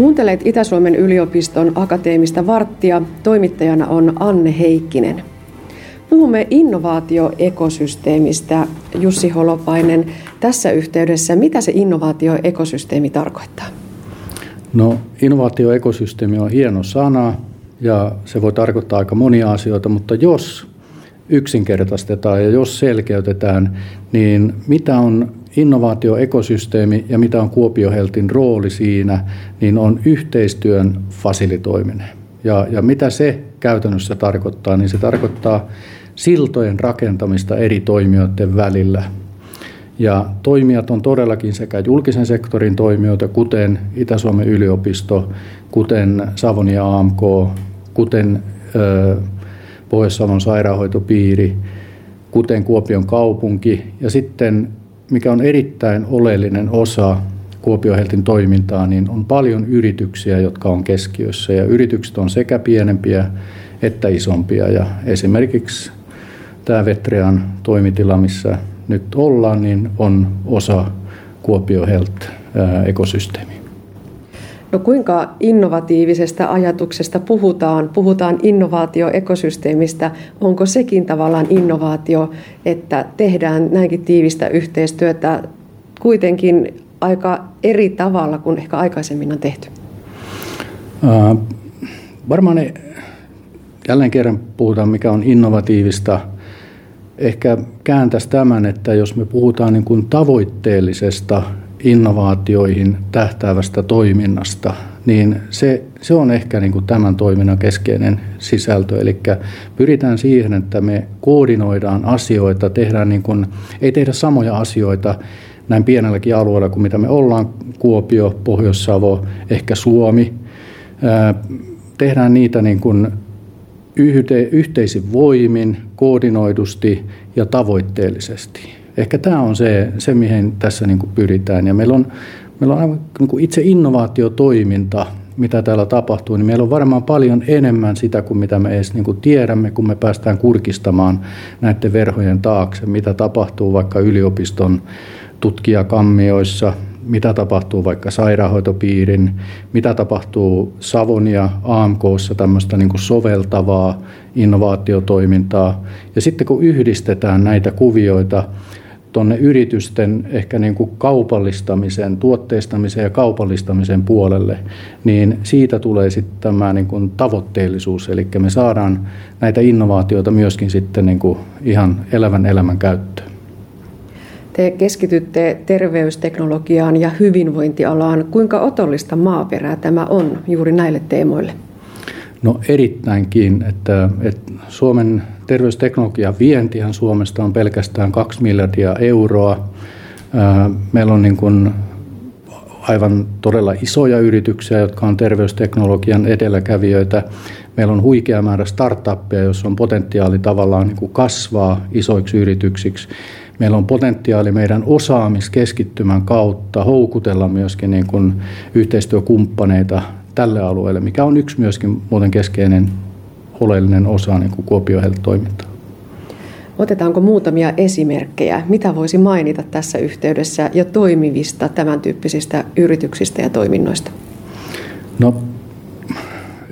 Kuuntelet Itä-Suomen yliopiston akateemista varttia. Toimittajana on Anne Heikkinen. Puhumme innovaatioekosysteemistä. Jussi Holopainen, tässä yhteydessä, mitä se innovaatioekosysteemi tarkoittaa? No, innovaatioekosysteemi on hieno sana ja se voi tarkoittaa aika monia asioita, mutta jos yksinkertaistetaan ja jos selkeytetään, niin mitä on innovaatioekosysteemi ja mitä on Kuopio Heltin rooli siinä, niin on yhteistyön fasilitoiminen. Ja, ja mitä se käytännössä tarkoittaa, niin se tarkoittaa siltojen rakentamista eri toimijoiden välillä. Ja toimijat on todellakin sekä julkisen sektorin toimijoita, kuten Itä-Suomen yliopisto, kuten Savonia AMK, kuten ö, Pohjois-Savon sairaanhoitopiiri, kuten Kuopion kaupunki ja sitten mikä on erittäin oleellinen osa Kuopio-Heltin toimintaa, niin on paljon yrityksiä, jotka on keskiössä ja yritykset on sekä pienempiä että isompia ja esimerkiksi tämä Vetrean toimitila, missä nyt ollaan, niin on osa Kuopio Health-ekosysteemiä. No kuinka innovatiivisesta ajatuksesta puhutaan? Puhutaan innovaatioekosysteemistä. Onko sekin tavallaan innovaatio, että tehdään näinkin tiivistä yhteistyötä kuitenkin aika eri tavalla kuin ehkä aikaisemmin on tehty? Äh, varmaan ne, jälleen kerran puhutaan, mikä on innovatiivista. Ehkä kääntäisi tämän, että jos me puhutaan niin kuin tavoitteellisesta innovaatioihin tähtäävästä toiminnasta, niin se, se on ehkä niin kuin tämän toiminnan keskeinen sisältö. Eli pyritään siihen, että me koordinoidaan asioita, tehdään niin kuin, ei tehdä samoja asioita näin pienelläkin alueella kuin mitä me ollaan, Kuopio, Pohjois-Savo, ehkä Suomi. Tehdään niitä niin kuin yhte, yhteisin voimin, koordinoidusti ja tavoitteellisesti. Ehkä tämä on se, se mihin tässä niin kuin pyritään. Ja meillä on, meillä on niin kuin itse innovaatiotoiminta, mitä täällä tapahtuu, niin meillä on varmaan paljon enemmän sitä kuin mitä me edes niin kuin tiedämme, kun me päästään kurkistamaan näiden verhojen taakse, mitä tapahtuu vaikka yliopiston tutkijakammioissa, mitä tapahtuu vaikka sairaanhoitopiirin, mitä tapahtuu Savonia AMKssa tämmöistä niin kuin soveltavaa innovaatiotoimintaa. Ja sitten kun yhdistetään näitä kuvioita, tuonne yritysten ehkä niin kuin kaupallistamisen, tuotteistamisen ja kaupallistamisen puolelle, niin siitä tulee sitten tämä niin kuin tavoitteellisuus. Eli me saadaan näitä innovaatioita myöskin sitten niin kuin ihan elävän elämän käyttöön. Te keskitytte terveysteknologiaan ja hyvinvointialaan. Kuinka otollista maaperää tämä on juuri näille teemoille? No erittäinkin, että, että Suomen terveysteknologian vientihän Suomesta on pelkästään 2 miljardia euroa. Meillä on niin kuin aivan todella isoja yrityksiä, jotka on terveysteknologian edelläkävijöitä. Meillä on huikea määrä startuppeja, joissa on potentiaali tavallaan niin kuin kasvaa isoiksi yrityksiksi. Meillä on potentiaali meidän osaamiskeskittymän kautta houkutella myöskin niin kuin yhteistyökumppaneita tälle alueelle, mikä on yksi myöskin muuten keskeinen oleellinen osa niin kuin Kuopio toimintaa. Otetaanko muutamia esimerkkejä, mitä voisi mainita tässä yhteydessä jo toimivista tämän tyyppisistä yrityksistä ja toiminnoista? No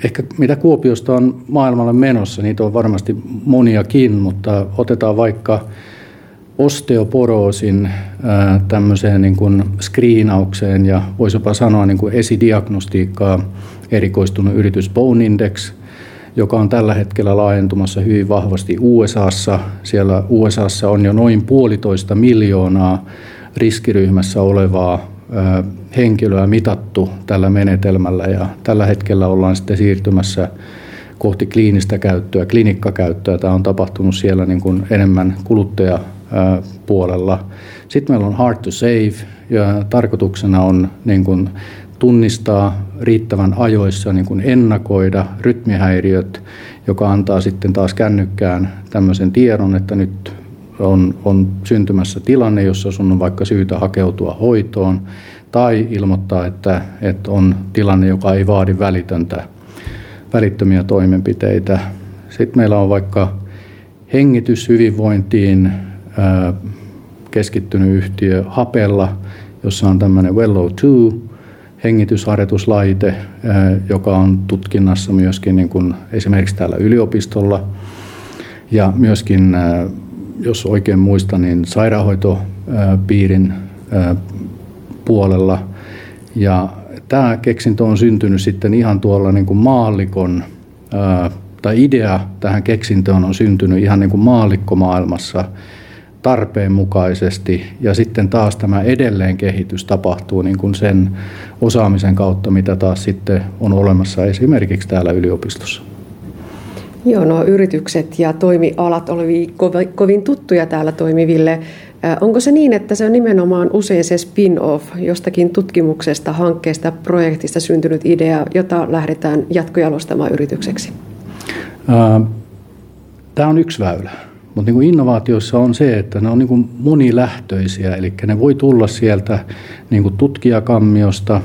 ehkä mitä Kuopiosta on maailmalle menossa, niitä on varmasti moniakin, mutta otetaan vaikka osteoporoosin tämmöiseen niin kuin screenaukseen ja voisi jopa sanoa niin kuin esidiagnostiikkaa erikoistunut yritys Bone Index, joka on tällä hetkellä laajentumassa hyvin vahvasti USAssa. Siellä USAssa on jo noin puolitoista miljoonaa riskiryhmässä olevaa henkilöä mitattu tällä menetelmällä ja tällä hetkellä ollaan sitten siirtymässä kohti kliinistä käyttöä, klinikkakäyttöä. Tämä on tapahtunut siellä niin kuin enemmän kuluttaja puolella. Sitten meillä on Hard to Save ja tarkoituksena on niin kuin tunnistaa riittävän ajoissa, niin kuin ennakoida rytmihäiriöt, joka antaa sitten taas kännykkään tämmöisen tiedon, että nyt on, on syntymässä tilanne, jossa sun on vaikka syytä hakeutua hoitoon, tai ilmoittaa, että, että on tilanne, joka ei vaadi välitöntä, välittömiä toimenpiteitä. Sitten meillä on vaikka hengityshyvinvointiin keskittynyt yhtiö Hapella, jossa on tämmöinen Wellow 2 hengitysharjoituslaite, joka on tutkinnassa myöskin niin kuin esimerkiksi täällä yliopistolla. Ja myöskin, jos oikein muistan, niin sairaanhoitopiirin puolella. Ja tämä keksintö on syntynyt sitten ihan tuolla niin kuin maallikon, tai idea tähän keksintöön on syntynyt ihan niin kuin maallikkomaailmassa tarpeen mukaisesti ja sitten taas tämä edelleen kehitys tapahtuu niin kuin sen osaamisen kautta, mitä taas sitten on olemassa esimerkiksi täällä yliopistossa. Joo, no yritykset ja toimialat olivat kovin tuttuja täällä toimiville. Onko se niin, että se on nimenomaan usein se spin-off jostakin tutkimuksesta, hankkeesta, projektista syntynyt idea, jota lähdetään jatkojalostamaan yritykseksi? Tämä on yksi väylä. Mutta niin innovaatioissa on se, että ne on niin monilähtöisiä, eli ne voi tulla sieltä niin tutkijakammiosta,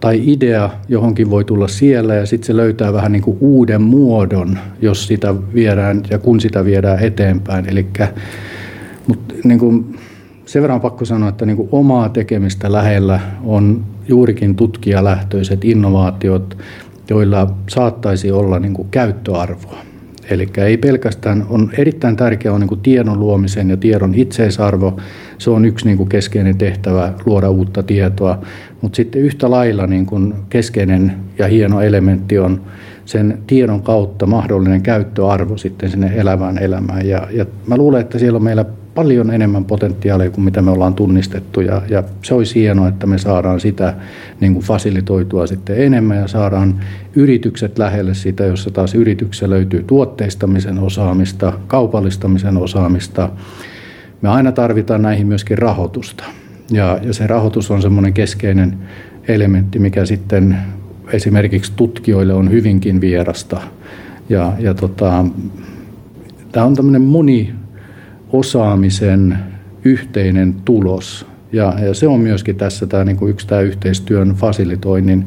tai idea johonkin voi tulla siellä ja sitten se löytää vähän niin kuin uuden muodon, jos sitä viedään ja kun sitä viedään eteenpäin. Eli mutta niin kuin sen verran on pakko sanoa, että niin kuin omaa tekemistä lähellä on juurikin tutkijalähtöiset innovaatiot, joilla saattaisi olla niin kuin käyttöarvoa. Eli ei pelkästään, on erittäin tärkeää on niin tiedon luomisen ja tiedon itseisarvo. Se on yksi niin kuin keskeinen tehtävä luoda uutta tietoa. Mutta sitten yhtä lailla niin kuin keskeinen ja hieno elementti on sen tiedon kautta mahdollinen käyttöarvo sitten sinne elävään elämään. Ja, ja mä luulen, että siellä on meillä paljon enemmän potentiaalia kuin mitä me ollaan tunnistettu ja, ja se olisi hienoa, että me saadaan sitä niin kuin fasilitoitua sitten enemmän ja saadaan yritykset lähelle sitä, jossa taas yrityksessä löytyy tuotteistamisen osaamista, kaupallistamisen osaamista. Me aina tarvitaan näihin myöskin rahoitusta ja, ja se rahoitus on semmoinen keskeinen elementti, mikä sitten esimerkiksi tutkijoille on hyvinkin vierasta. Ja, ja tota, tämä on tämmöinen moni osaamisen yhteinen tulos. Ja, ja se on myöskin tässä tämä niin kuin yksi tämä yhteistyön fasilitoinnin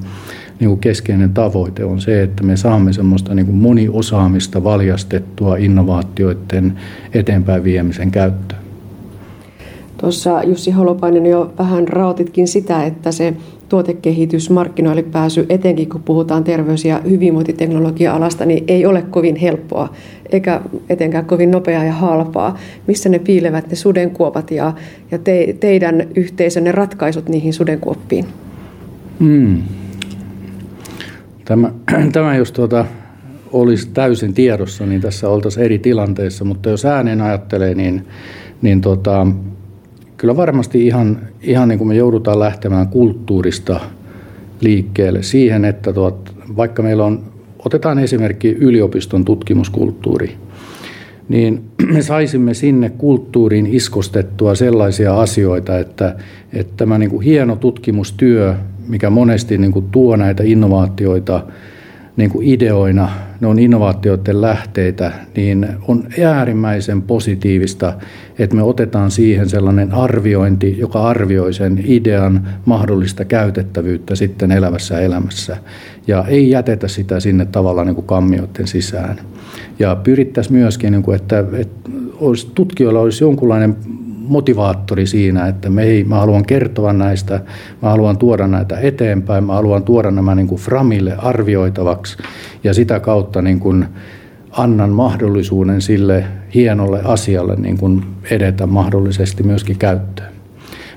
niin kuin keskeinen tavoite on se, että me saamme semmoista niin kuin moniosaamista valjastettua innovaatioiden eteenpäin viemisen käyttöön. Tuossa Jussi Holopainen jo vähän raotitkin sitä, että se tuotekehitys, markkinoille pääsy, etenkin kun puhutaan terveys- ja hyvinvointiteknologia-alasta, niin ei ole kovin helppoa, eikä etenkään kovin nopeaa ja halpaa. Missä ne piilevät ne sudenkuopat ja, ja te, teidän yhteisönne ratkaisut niihin sudenkuoppiin? Hmm. Tämä, tämä jos tuota, olisi täysin tiedossa, niin tässä oltaisiin eri tilanteissa, mutta jos ääneen ajattelee, niin, niin tuota, kyllä varmasti ihan, ihan niin kuin me joudutaan lähtemään kulttuurista liikkeelle siihen, että tuot, vaikka meillä on, otetaan esimerkki yliopiston tutkimuskulttuuri, niin me saisimme sinne kulttuuriin iskostettua sellaisia asioita, että, että tämä niin kuin hieno tutkimustyö, mikä monesti niin kuin tuo näitä innovaatioita niin kuin ideoina, ne on innovaatioiden lähteitä, niin on äärimmäisen positiivista, että me otetaan siihen sellainen arviointi, joka arvioi sen idean mahdollista käytettävyyttä sitten elävässä elämässä. Ja ei jätetä sitä sinne tavallaan niin kuin kammioiden sisään. Ja pyrittäisiin myöskin, niin kuin, että, että tutkijoilla olisi jonkunlainen motivaattori siinä, että me ei, mä haluan kertoa näistä, mä haluan tuoda näitä eteenpäin, mä haluan tuoda nämä niin kuin Framille arvioitavaksi ja sitä kautta niin kuin annan mahdollisuuden sille hienolle asialle niin kuin edetä mahdollisesti myöskin käyttöön.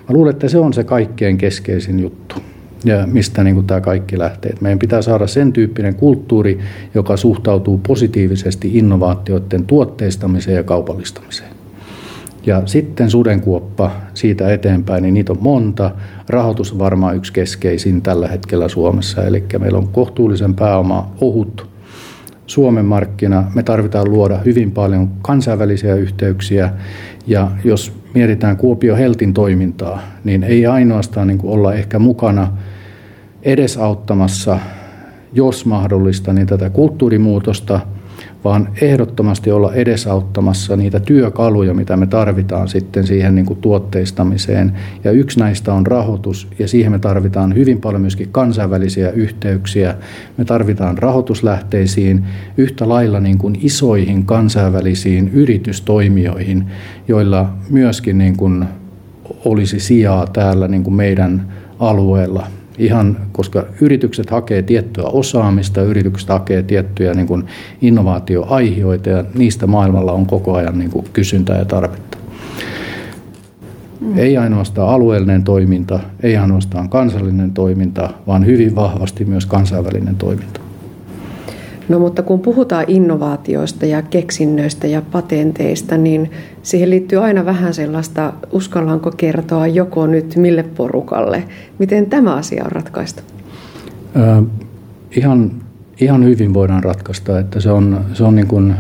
Mä luulen, että se on se kaikkein keskeisin juttu ja mistä niin kuin tämä kaikki lähtee. Meidän pitää saada sen tyyppinen kulttuuri, joka suhtautuu positiivisesti innovaatioiden tuotteistamiseen ja kaupallistamiseen. Ja sitten sudenkuoppa siitä eteenpäin, niin niitä on monta. Rahoitus on varmaan yksi keskeisin tällä hetkellä Suomessa. Eli meillä on kohtuullisen pääoma ohut Suomen markkina. Me tarvitaan luoda hyvin paljon kansainvälisiä yhteyksiä. Ja jos mietitään Kuopio Heltin toimintaa, niin ei ainoastaan niin olla ehkä mukana edesauttamassa, jos mahdollista, niin tätä kulttuurimuutosta – vaan ehdottomasti olla edesauttamassa niitä työkaluja, mitä me tarvitaan sitten siihen niin kuin tuotteistamiseen. Ja yksi näistä on rahoitus, ja siihen me tarvitaan hyvin paljon myöskin kansainvälisiä yhteyksiä. Me tarvitaan rahoituslähteisiin yhtä lailla niin kuin isoihin kansainvälisiin yritystoimijoihin, joilla myöskin niin kuin olisi sijaa täällä niin kuin meidän alueella. Ihan, koska yritykset hakee tiettyä osaamista, yritykset hakee tiettyjä niin kuin innovaatioaihioita ja niistä maailmalla on koko ajan niin kuin kysyntää ja tarvetta. Mm. Ei ainoastaan alueellinen toiminta, ei ainoastaan kansallinen toiminta, vaan hyvin vahvasti myös kansainvälinen toiminta. No mutta kun puhutaan innovaatioista ja keksinnöistä ja patenteista, niin siihen liittyy aina vähän sellaista, uskallanko kertoa joko nyt mille porukalle. Miten tämä asia on ratkaistu? Äh, ihan, ihan hyvin voidaan ratkaista, että se on, se on niin kuin,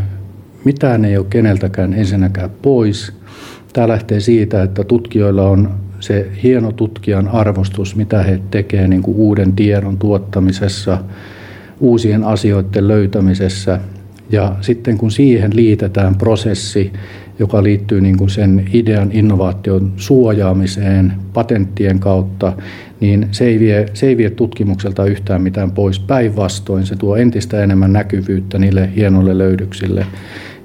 mitään ei ole keneltäkään ensinnäkään pois. Tämä lähtee siitä, että tutkijoilla on se hieno tutkijan arvostus, mitä he tekevät niin uuden tiedon tuottamisessa – uusien asioiden löytämisessä. Ja sitten kun siihen liitetään prosessi, joka liittyy niin kuin sen idean innovaation suojaamiseen patenttien kautta, niin se ei, vie, se ei vie tutkimukselta yhtään mitään pois. Päinvastoin se tuo entistä enemmän näkyvyyttä niille hienoille löydöksille.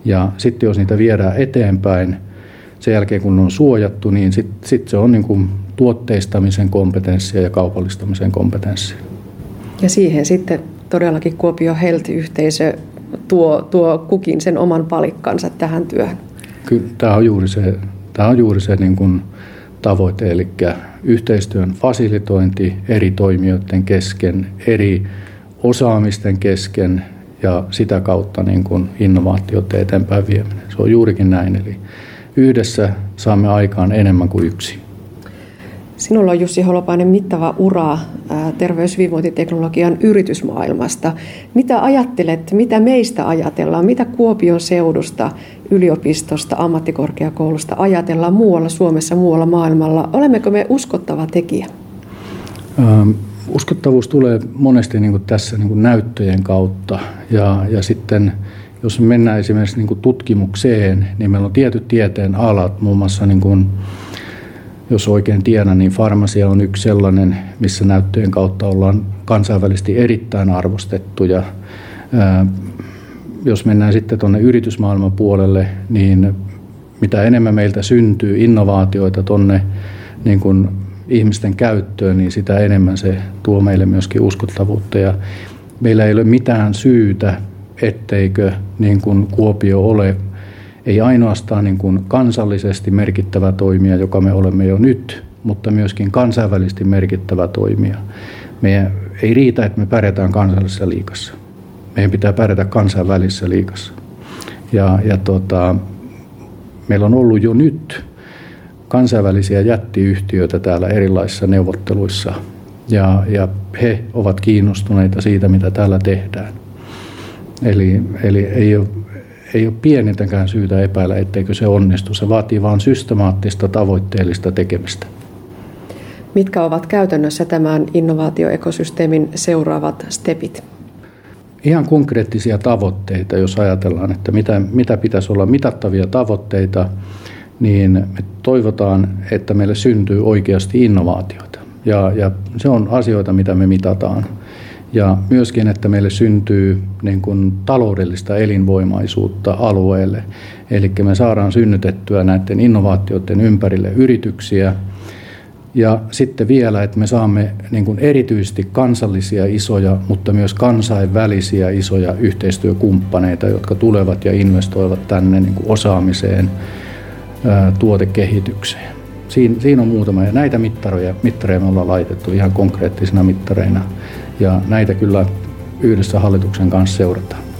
Ja sitten jos niitä viedään eteenpäin, sen jälkeen kun ne on suojattu, niin sitten sit se on niin kuin tuotteistamisen kompetenssia ja kaupallistamisen kompetenssia. Ja siihen sitten todellakin Kuopio Health-yhteisö tuo, tuo kukin sen oman palikkansa tähän työhön. Kyllä, tämä on juuri se, tämä on juuri se niin kuin tavoite, eli yhteistyön fasilitointi eri toimijoiden kesken, eri osaamisten kesken ja sitä kautta niin kuin innovaatioiden eteenpäin vieminen. Se on juurikin näin, eli yhdessä saamme aikaan enemmän kuin yksi. Sinulla on Jussi Holopainen mittava ura terveys- hyvinvointiteknologian yritysmaailmasta. Mitä ajattelet, mitä meistä ajatellaan, mitä Kuopion seudusta, yliopistosta, ammattikorkeakoulusta ajatellaan muualla Suomessa, muualla maailmalla? Olemmeko me uskottava tekijä? Ähm, uskottavuus tulee monesti niin kuin tässä niin kuin näyttöjen kautta ja, ja sitten jos mennään esimerkiksi niin kuin tutkimukseen, niin meillä on tietyt tieteen alat, muun muassa niin kuin jos oikein tiedän, niin farmasia on yksi sellainen, missä näyttöjen kautta ollaan kansainvälisesti erittäin arvostettuja. Jos mennään sitten tuonne yritysmaailman puolelle, niin mitä enemmän meiltä syntyy innovaatioita tuonne niin kuin ihmisten käyttöön, niin sitä enemmän se tuo meille myöskin uskottavuutta. Ja meillä ei ole mitään syytä, etteikö niin kuin Kuopio ole ei ainoastaan niin kuin kansallisesti merkittävä toimija, joka me olemme jo nyt, mutta myöskin kansainvälisesti merkittävä toimija. Meidän ei riitä, että me pärjätään kansallisessa liikassa. Meidän pitää pärjätä kansainvälisessä liikassa. Ja, ja tota, meillä on ollut jo nyt kansainvälisiä jättiyhtiöitä täällä erilaisissa neuvotteluissa. Ja, ja he ovat kiinnostuneita siitä, mitä täällä tehdään. Eli, eli ei ole ei ole pienintäkään syytä epäillä, etteikö se onnistu. Se vaatii vain systemaattista tavoitteellista tekemistä. Mitkä ovat käytännössä tämän innovaatioekosysteemin seuraavat stepit? Ihan konkreettisia tavoitteita, jos ajatellaan, että mitä, mitä pitäisi olla mitattavia tavoitteita, niin me toivotaan, että meille syntyy oikeasti innovaatioita. Ja, ja se on asioita, mitä me mitataan ja myöskin, että meille syntyy niin kuin taloudellista elinvoimaisuutta alueelle. Eli me saadaan synnytettyä näiden innovaatioiden ympärille yrityksiä. Ja sitten vielä, että me saamme niin kuin erityisesti kansallisia isoja, mutta myös kansainvälisiä isoja yhteistyökumppaneita, jotka tulevat ja investoivat tänne niin kuin osaamiseen, tuotekehitykseen. Siin, siinä on muutama, ja näitä mittareja, mittareja me ollaan laitettu ihan konkreettisina mittareina ja näitä kyllä yhdessä hallituksen kanssa seurataan.